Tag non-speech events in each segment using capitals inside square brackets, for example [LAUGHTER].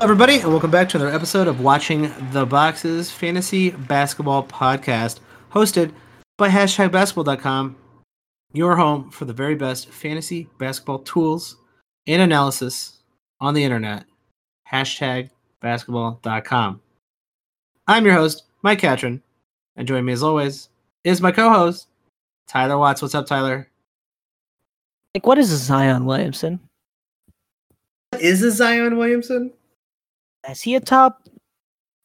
everybody, and welcome back to another episode of Watching the Boxes Fantasy Basketball Podcast, hosted by hashtag basketball.com, your home for the very best fantasy basketball tools and analysis on the internet. Hashtag basketball.com. I'm your host, Mike Catron, and joining me as always is my co host, Tyler Watts. What's up, Tyler? Like, what is a Zion Williamson? Is a Zion Williamson? Is he a top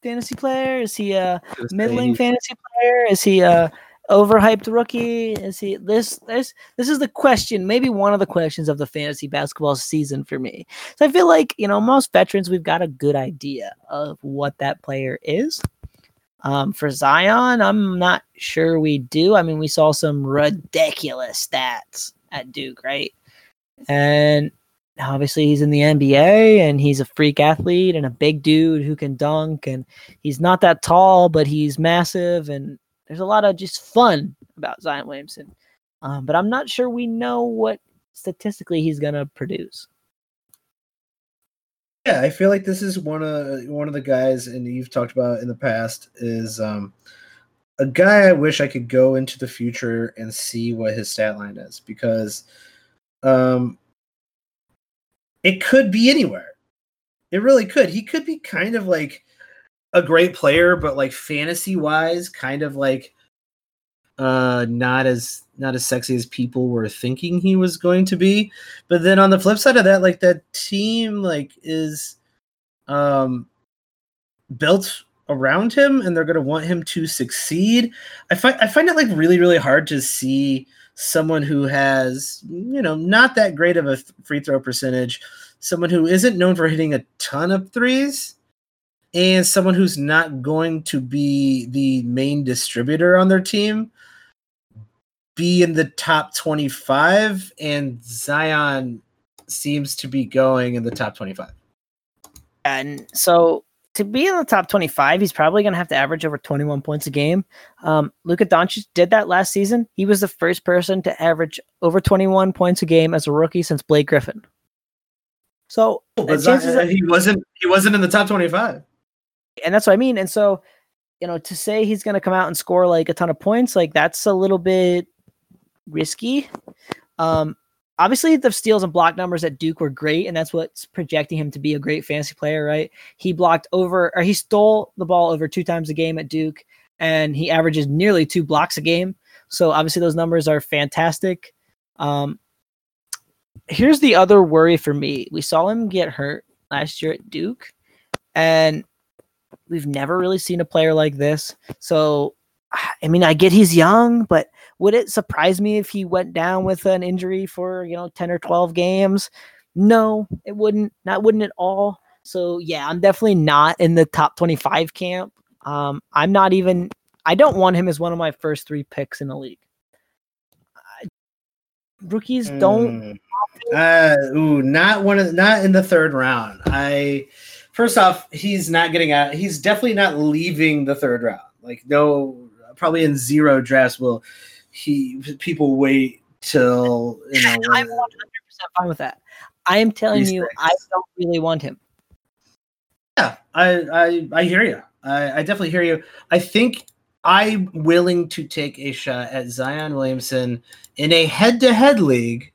fantasy player? Is he a middling fantasy player? Is he a overhyped rookie? Is he this this this is the question, maybe one of the questions of the fantasy basketball season for me. So I feel like, you know, most veterans we've got a good idea of what that player is. Um, for Zion, I'm not sure we do. I mean, we saw some ridiculous stats at Duke, right? And obviously he's in the NBA and he's a freak athlete and a big dude who can dunk and he's not that tall but he's massive and there's a lot of just fun about Zion Williamson. Um, but I'm not sure we know what statistically he's gonna produce. Yeah, I feel like this is one of one of the guys, and you've talked about in the past is um, a guy I wish I could go into the future and see what his stat line is because um, it could be anywhere. It really could. He could be kind of like a great player, but like fantasy wise, kind of like uh not as not as sexy as people were thinking he was going to be. But then on the flip side of that, like that team like is um built around him and they're gonna want him to succeed. I find I find it like really, really hard to see someone who has, you know, not that great of a free throw percentage someone who isn't known for hitting a ton of threes and someone who's not going to be the main distributor on their team be in the top 25 and Zion seems to be going in the top 25. And so to be in the top 25, he's probably going to have to average over 21 points a game. Um, Luka Doncic did that last season. He was the first person to average over 21 points a game as a rookie since Blake Griffin. So oh, but that, he wasn't he wasn't in the top 25. And that's what I mean. And so, you know, to say he's going to come out and score like a ton of points, like that's a little bit risky. Um, obviously the steals and block numbers at Duke were great, and that's what's projecting him to be a great fantasy player, right? He blocked over or he stole the ball over two times a game at Duke, and he averages nearly two blocks a game. So obviously those numbers are fantastic. Um, here's the other worry for me. We saw him get hurt last year at Duke, and we've never really seen a player like this. So, I mean, I get he's young, but would it surprise me if he went down with an injury for, you know, 10 or 12 games? No, it wouldn't. Not wouldn't at all. So, yeah, I'm definitely not in the top 25 camp. Um, I'm not even, I don't want him as one of my first three picks in the league. rookies mm. don't uh, ooh, not one of not in the third round. I first off, he's not getting out. He's definitely not leaving the third round. Like no, probably in zero drafts will he people wait till you know. [LAUGHS] I'm 100 percent fine with that. I am telling you, I don't really want him. Yeah, I I, I hear you. I, I definitely hear you. I think I'm willing to take a shot at Zion Williamson in a head-to-head league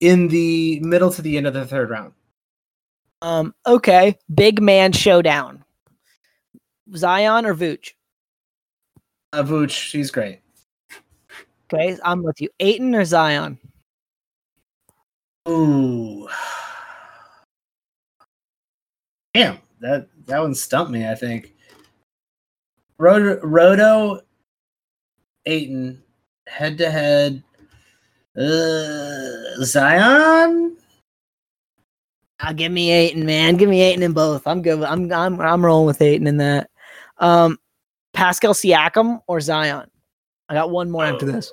in the middle to the end of the third round. Um, okay. Big man showdown. Zion or Vooch? Uh, Vooch, she's great. Okay, I'm with you. Ayton or Zion? Ooh. Damn, that that one stumped me, I think. Roto, Roto Ayton, head to head. Uh, Zion. Uh, give me Ayton, man. Give me Ayton in both. I'm good. I'm I'm I'm rolling with Ayton in that. Um, Pascal Siakam or Zion. I got one more after this.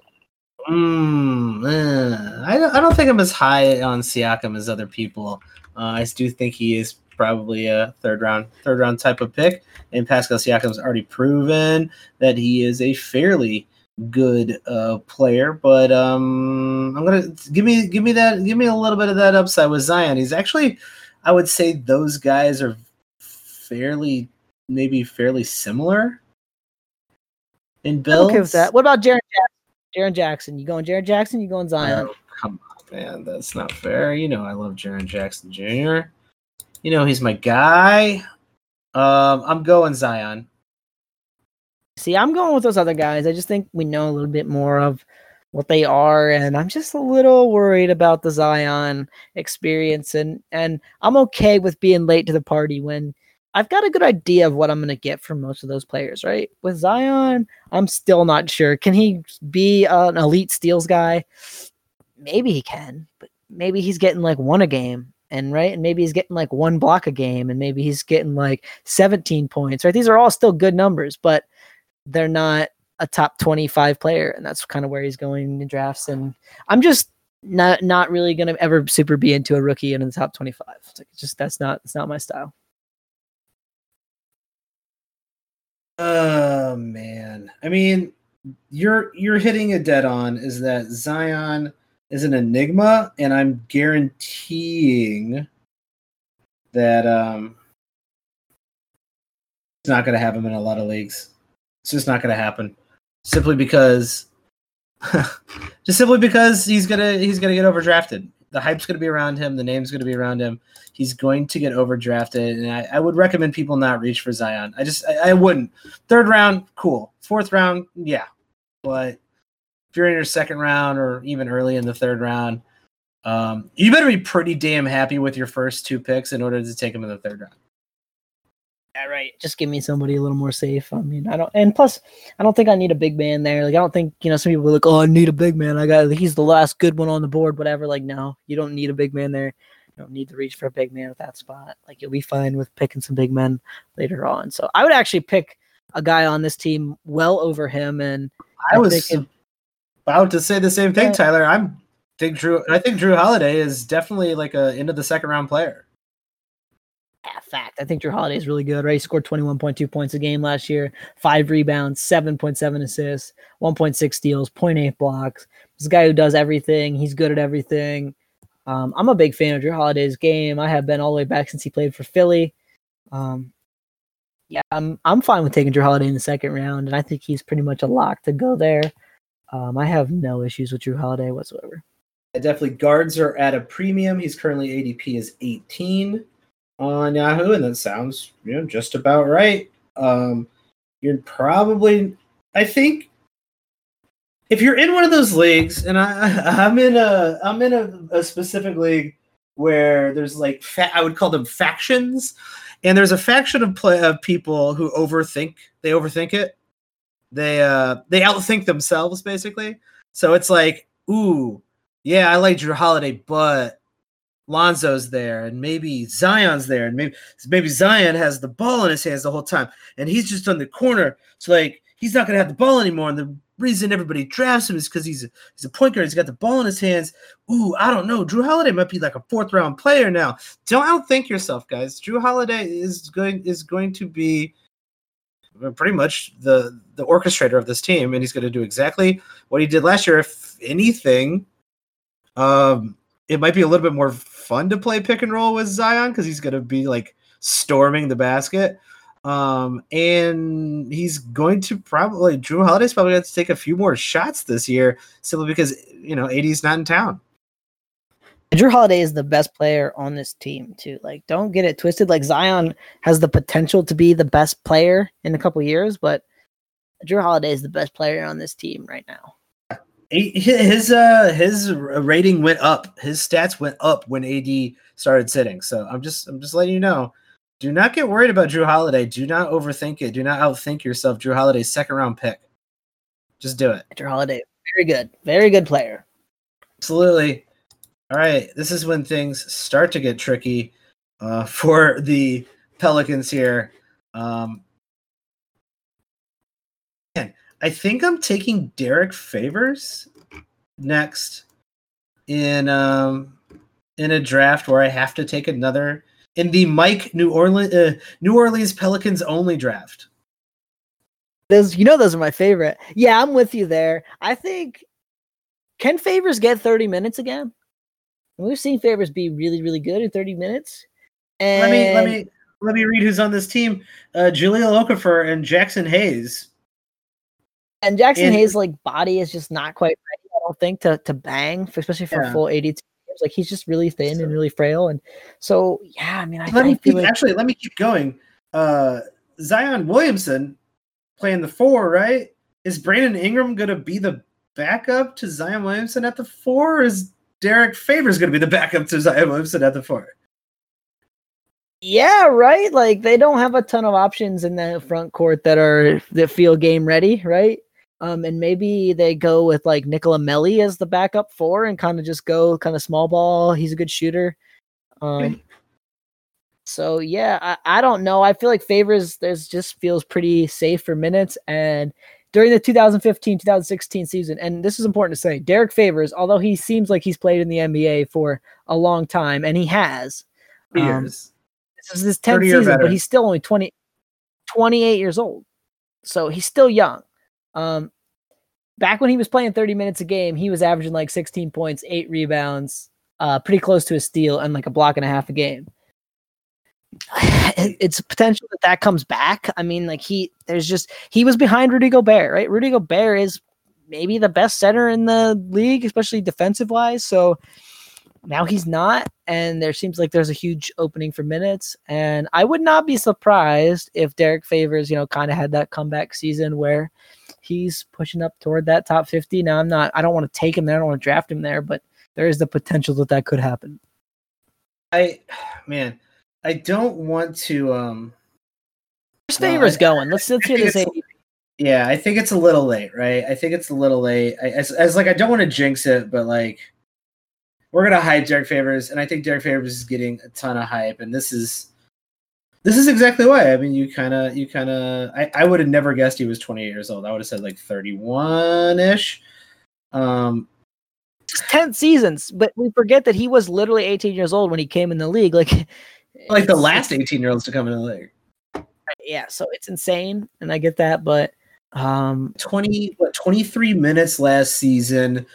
Mm, uh, I don't. I don't think I'm as high on Siakam as other people. Uh, I do think he is probably a third round third round type of pick, and Pascal Siakam's already proven that he is a fairly good uh, player, but um, I'm gonna give me give me that give me a little bit of that upside with Zion. He's actually, I would say those guys are fairly, maybe fairly similar in I'm okay with that. What about Jaren Jackson? Jaren Jackson. You going Jaren Jackson? You going Zion? Oh, come on, man. That's not fair. You know I love Jaren Jackson Jr. You know he's my guy. Um, I'm going Zion. See, I'm going with those other guys. I just think we know a little bit more of what they are, and I'm just a little worried about the Zion experience. And and I'm okay with being late to the party when I've got a good idea of what I'm going to get from most of those players. Right with Zion, I'm still not sure. Can he be an elite steals guy? Maybe he can, but maybe he's getting like one a game. And right, and maybe he's getting like one block a game, and maybe he's getting like 17 points. Right, these are all still good numbers, but they're not a top 25 player and that's kind of where he's going in drafts and i'm just not not really going to ever super be into a rookie in the top 25 it's like, just that's not it's not my style Oh man. I mean, you're you're hitting a dead on is that Zion is an enigma, and I'm guaranteeing that um it's not gonna have him in a lot of leagues. It's just not gonna happen. Simply because [LAUGHS] just simply because he's gonna he's gonna get overdrafted. The hype's gonna be around him, the name's gonna be around him. He's going to get overdrafted, and I, I would recommend people not reach for Zion. I just I, I wouldn't. Third round, cool. Fourth round, yeah. But if you're in your second round or even early in the third round, um, you better be pretty damn happy with your first two picks in order to take him in the third round. Yeah right just give me somebody a little more safe i mean i don't and plus i don't think i need a big man there like i don't think you know some people are like oh i need a big man i got he's the last good one on the board whatever like no you don't need a big man there you don't need to reach for a big man at that spot like you'll be fine with picking some big men later on so i would actually pick a guy on this team well over him and I I was about to say the same thing, Yeah. Tyler. I'm think Jrue. I think Jrue Holiday is definitely like a into the second round player. Yeah, fact. I think Jrue Holiday is really good, right? He scored 21.2 points a game last year, five rebounds, 7.7 assists, 1.6 steals, 0.8 blocks. This guy who does everything. He's good at everything. Um, I'm a big fan of Jrue Holiday's game. I have been all the way back since he played for Philly. Um, yeah, I'm I'm fine with taking Jrue Holiday in the second round, and I think he's pretty much a lock to go there. Um, I have no issues with Jrue Holiday whatsoever. Definitely guards are at a premium. He's currently ADP is 18 on Yahoo, and that sounds you know just about right. Um, you're probably, I think, if you're in one of those leagues, and I, [LAUGHS] I'm in a, I'm in a, a specific league where there's like, fa- I would call them factions, and there's a faction of play of people who overthink. They overthink it. They uh they outthink themselves basically. So it's like, ooh, yeah, I like Jrue Holiday, but Lonzo's there, and maybe Zion's there, and maybe maybe Zion has the ball in his hands the whole time, and he's just on the corner. So like he's not gonna have the ball anymore. And the reason everybody drafts him is because he's a, he's a point guard. He's got the ball in his hands. Ooh, I don't know. Jrue Holiday might be like a fourth round player now. Don't outthink yourself, guys. Jrue Holiday is going is going to be pretty much the the orchestrator of this team, and he's going to do exactly what he did last year. If anything, um, it might be a little bit more fun to play pick and roll with Zion because he's going to be like storming the basket. Um, and he's going to probably Jrue Holiday's probably going to take a few more shots this year simply because you know AD's not in town. Jrue Holiday is the best player on this team too. Like, don't get it twisted. Like Zion has the potential to be the best player in a couple years, but Jrue Holiday is the best player on this team right now. He- His uh his rating went up. His stats went up when AD started sitting. So I'm just I'm just letting you know. Do not get worried about Jrue Holiday. Do not overthink it. Do not outthink yourself. Jrue Holiday's second round pick. Just do it. Jrue Holiday, very good, very good player. Absolutely. All right. This is when things start to get tricky uh, [LAUGHS] for the Pelicans here. Um, man, I think I'm taking Derrick Favors next in um, in a draft where I have to take another in the Mike New Orleans uh, New Orleans Pelicans only draft. Those, you know, those are my favorite. Yeah, I'm with you there. I think can Favors get 30 minutes again? We've seen Favors be really, really good in 30 minutes. And Let me let me let me read who's on this team: uh, Jahlil Okafor and Jaxson Hayes. And Jaxson And- Hayes' like body is just not quite ready, I don't think, to to bang, especially for Yeah. full 82 games. Like he's just really thin and really frail. And so yeah, I mean, I, Let I me feel keep, like actually let me keep going. Uh, Zion Williamson playing the four, right? Is Brandon Ingram going to be the backup to Zion Williamson at the four? Or is Derrick Favors going to be the backup to Zion Williamson at the four? Yeah, right. Like they don't have a ton of options in the front court that are that feel game ready, right? Um, and maybe they go with like Nicolò Melli as the backup four and kind of just go kind of small ball. He's a good shooter. Um, [LAUGHS] so yeah, I, I don't know. I feel like Favors there's just feels pretty safe for minutes and during the 2015-2016 season, and this is important to say, Derrick Favors, although he seems like he's played in the NBA for a long time, and he has, um, Years. this is his 10th season, but he's still only 20, 28 years old. So he's still young. Um, back when he was playing 30 minutes a game, he was averaging like 16 points, eight rebounds, uh, pretty close to a steal, and like a block and a half a game. [SIGHS] It's potential that that comes back. I mean, like he, there's just he was behind Rudy Gobert, right? Rudy Gobert is maybe the best center in the league, especially defensive wise. So now he's not, and there seems like there's a huge opening for minutes. And I would not be surprised if Derrick Favors, you know, kind of had that comeback season where he's pushing up toward that top 50. Now I'm not, I don't want to take him there, I don't want to draft him there, but there is the potential that that could happen. I, [SIGHS] man, I don't want to. um Where's Favors going? Let's let's hear this. Yeah, I think it's a little late, right? I think it's a little late. I, as, as like I don't want to jinx it, but like we're gonna hype Derrick Favors, and I think Derrick Favors is getting a ton of hype, and this is this is exactly why. I mean, you kind of you kind of I, I would have never guessed he was 28 years old. I would have said like 31 ish. Um, 10 seasons, but we forget that he was literally 18 years old when he came in the league. Like, [LAUGHS] like the last 18 year olds to come in the league. yeah, so it's insane, and I get that, but um, 20 what 23 minutes last season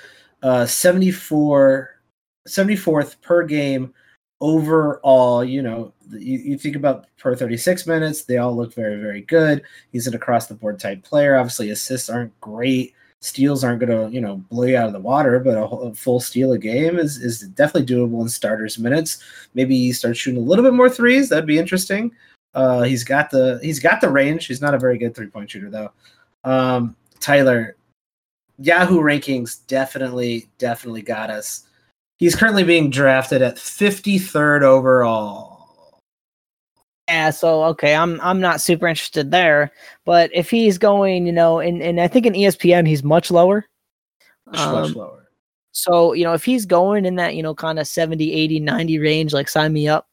uh 74 74th per game overall you know you, you think about per 36 minutes they all look very very good. He's an across the board type player. Obviously assists aren't great. Steals aren't going to you know blow you out of the water but a, a full steal a game is is definitely doable in starters minutes. Maybe he starts shooting a little bit more threes that'd be interesting. Uh he's got the he's got the range. He's not a very good three point shooter though. Um, Tyler, Yahoo rankings definitely, definitely got us. He's currently being drafted at 53rd overall. Yeah, so okay, I'm I'm not super interested there, but if he's going, you know, and and I think in ESPN he's much lower. Much, much Um, lower. So, you know, if he's going in that, you know, kind of 70, 80, 90 range, like sign me up.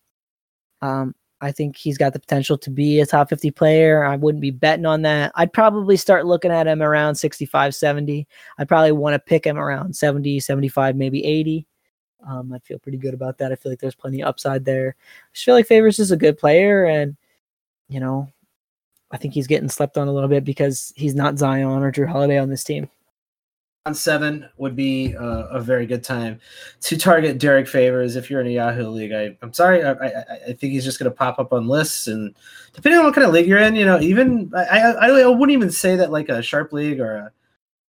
Um, I think he's got the potential to be a top 50 player. I wouldn't be betting on that. I'd probably start looking at him around 65, 70. I'd probably want to pick him around 70, 75, maybe 80. Um, I feel pretty good about that. I feel like there's plenty upside there. I just feel like Favors is a good player, and you know, I think he's getting slept on a little bit because he's not Zion or Jrue Holiday on this team. On seven would be uh, a very good time to target Derrick Favors if you're in a Yahoo league. I, I'm sorry, I, I, I think he's just going to pop up on lists, and depending on what kind of league you're in, you know, even I, I, I wouldn't even say that like a sharp league or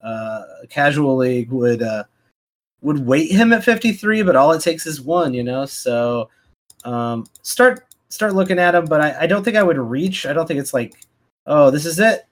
a, uh, a casual league would uh, would wait him at 53, but all it takes is one, you know. So um, start start looking at him, but I, I don't think I would reach. I don't think it's like, oh, this is it.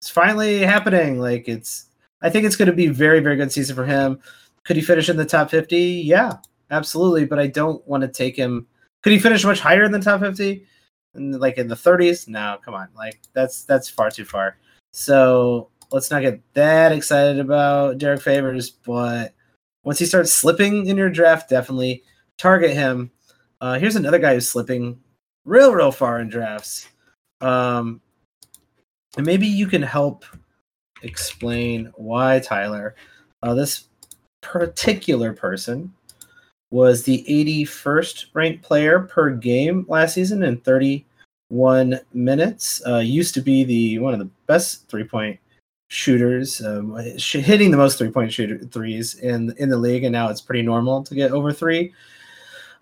It's finally happening. Like it's. I think it's going to be very very good season for him. Could he finish in the top 50? Yeah, absolutely. But I don't want to take him. Could he finish much higher than the top 50? Like in the 30s? No, come on. Like that's that's far too far. So let's not get that excited about Derrick Favors. But once he starts slipping in your draft, definitely target him. Uh, here's another guy who's slipping real, real far in drafts. Um, and maybe you can help explain why, Tyler. Uh, this particular person was the 81st ranked player per game last season in 31 minutes. Uh, used to be the one of the best three point shooters, um, hitting the most three point shooter threes in in the league, and now it's pretty normal to get over three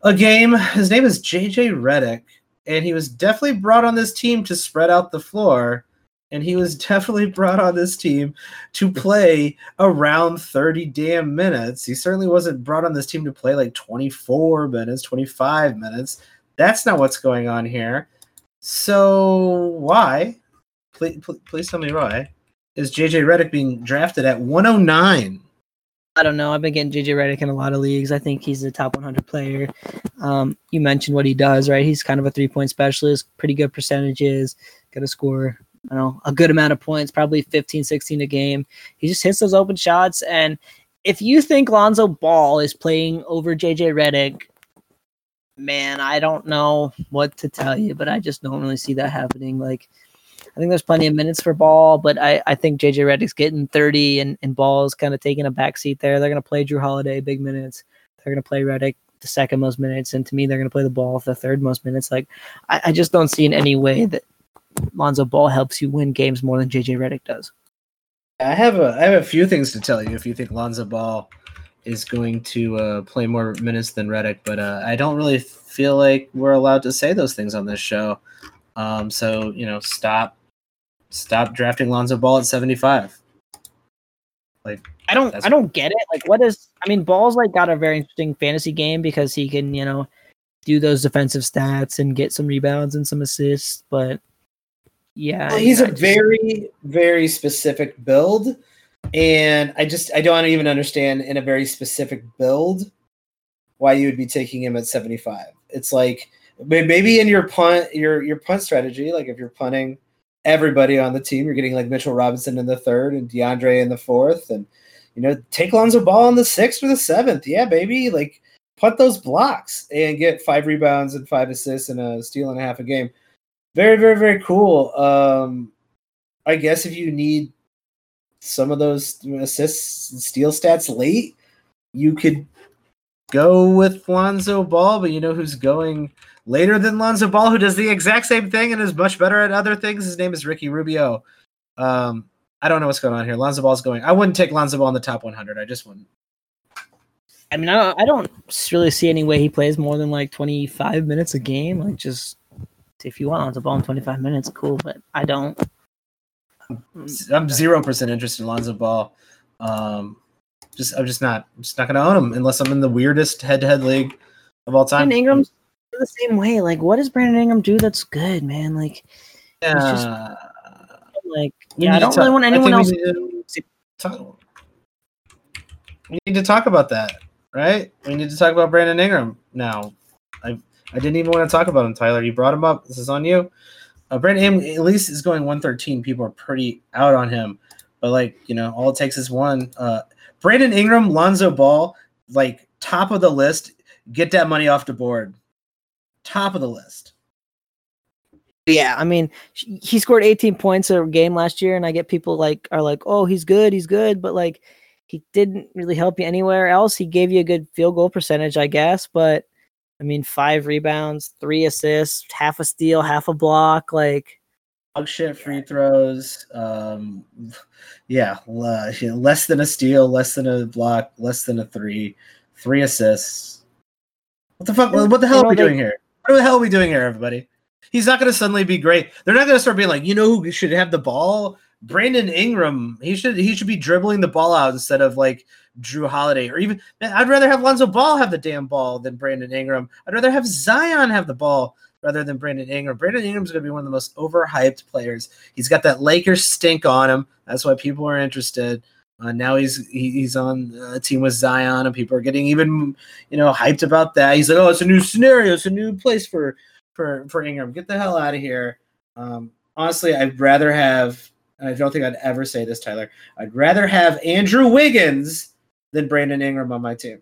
a game. His name is JJ Redick, and he was definitely brought on this team to spread out the floor and he was definitely brought on this team to play around 30 damn minutes. He certainly wasn't brought on this team to play like 24 minutes, 25 minutes. That's not what's going on here. So why? Please, please tell me why. Is JJ Redick being drafted at 109? I don't know. I've been getting JJ Redick in a lot of leagues. I think he's a top 100 player. Um, you mentioned what he does, right? He's kind of a three point specialist, pretty good percentages, got to score I know a good amount of points, probably 15, 16 a game. He just hits those open shots. And if you think Lonzo Ball is playing over JJ Redick, man, I don't know what to tell you, but I just don't really see that happening. Like, I think there's plenty of minutes for Ball, but I, I think JJ Redick's getting 30 and, and Ball is kind of taking a backseat there. They're going to play Jrue Holiday big minutes. They're going to play Redick the second most minutes. And to me, they're going to play the ball the third most minutes. Like, I, I just don't see in any way that Lonzo Ball helps you win games more than JJ Redick does. I have a I have a few things to tell you if you think Lonzo Ball is going to uh, play more minutes than Redick, but uh, I don't really feel like we're allowed to say those things on this show. Um, so you know, stop stop drafting Lonzo Ball at seventy five. Like I don't I don't get it. Like what is I mean Ball's like got a very interesting fantasy game because he can, you know, do those defensive stats and get some rebounds and some assists, but yeah, well, he's a very very specific build, and I just I don't even understand in a very specific build why you would be taking him at seventy five. It's like maybe in your punt your your punt strategy, like if you're punting everybody on the team, you're getting like Mitchell Robinson in the third and DeAndre in the fourth, and you know take Lonzo Ball in the sixth or the seventh. Yeah, baby, like punt those blocks and get five rebounds and five assists and a steal and a half a game very, very, very cool. Um, I guess if you need some of those assists and steal stats late, you could go with Lonzo Ball, but you know who's going later than Lonzo Ball, who does the exact same thing and is much better at other things? His name is Ricky Rubio. Um, I don't know what's going on here. Lonzo Ball's going. I wouldn't take Lonzo Ball in the top 100. I just wouldn't. I mean, I don't, I don't really see any way he plays more than like 25 minutes a game. Like, just if you want to Ball in 25 minutes, cool, but I don't. I'm zero percent interested in Lonzo Ball. Um, just I'm just not I'm just not gonna own him unless I'm in the weirdest head-to-head league of all time. Brandon Ingram's the same way. Like, what does Brandon Ingram do that's good, man? Like, yeah, just, like yeah, I don't really want anyone else. We need, to talk, we need to talk about that, right? We need to talk about Brandon Ingram now. I I didn't even want to talk about him, Tyler. You brought him up. This is on you. Uh, Brandon at least is going 113. People are pretty out on him, but like you know, all it takes is one. Uh, Brandon Ingram, Lonzo Ball, like top of the list. Get that money off the board. Top of the list. Yeah, I mean, he scored 18 points a game last year, and I get people like are like, "Oh, he's good, he's good," but like he didn't really help you anywhere else. He gave you a good field goal percentage, I guess, but I mean, five rebounds, three assists, half a steal, half a block. Like, shit free throws. Um, yeah, less than a steal, less than a block, less than a three, three assists. What the fuck? What the hell are we doing here? What the hell are we doing here, everybody? He's not going to suddenly be great. They're not going to start being like, you know, who should have the ball? Brandon Ingram. He should he should be dribbling the ball out instead of like Jrue Holiday, or even I'd rather have Lonzo Ball have the damn ball than Brandon Ingram. I'd rather have Zion have the ball rather than Brandon Ingram. Brandon Ingram's going to be one of the most overhyped players. He's got that Lakers stink on him. That's why people are interested. Uh, now he's he, he's on a team with Zion, and people are getting even you know hyped about that. He's like, oh, it's a new scenario, it's a new place for for for Ingram. Get the hell out of here. Um, honestly, I'd rather have. I don't think I'd ever say this, Tyler. I'd rather have Andrew Wiggins than Brandon Ingram on my team.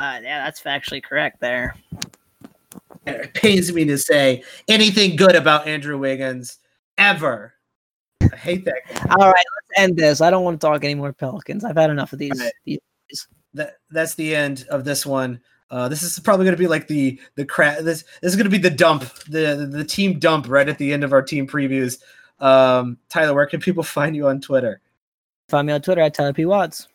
Uh, yeah, that's factually correct there. It pains me to say anything good about Andrew Wiggins ever. I hate that. Guy. All right, let's end this. I don't want to talk any more Pelicans. I've had enough of these. Right. these. That that's the end of this one. Uh, this is probably going to be like the the crap. This this is going to be the dump, the, the, the team dump right at the end of our team previews. Um, Tyler, where can people [LAUGHS] find you on Twitter? Find me on Twitter at Tyler P Watts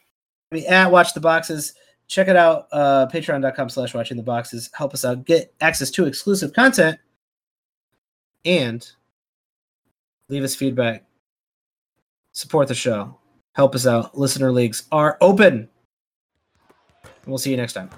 me at Watch the Boxes. Check it out. Uh, Patreon.com slash watching the boxes. Help us out. Get access to exclusive content and leave us feedback. Support the show. Help us out. Listener leagues are open. We'll see you next time.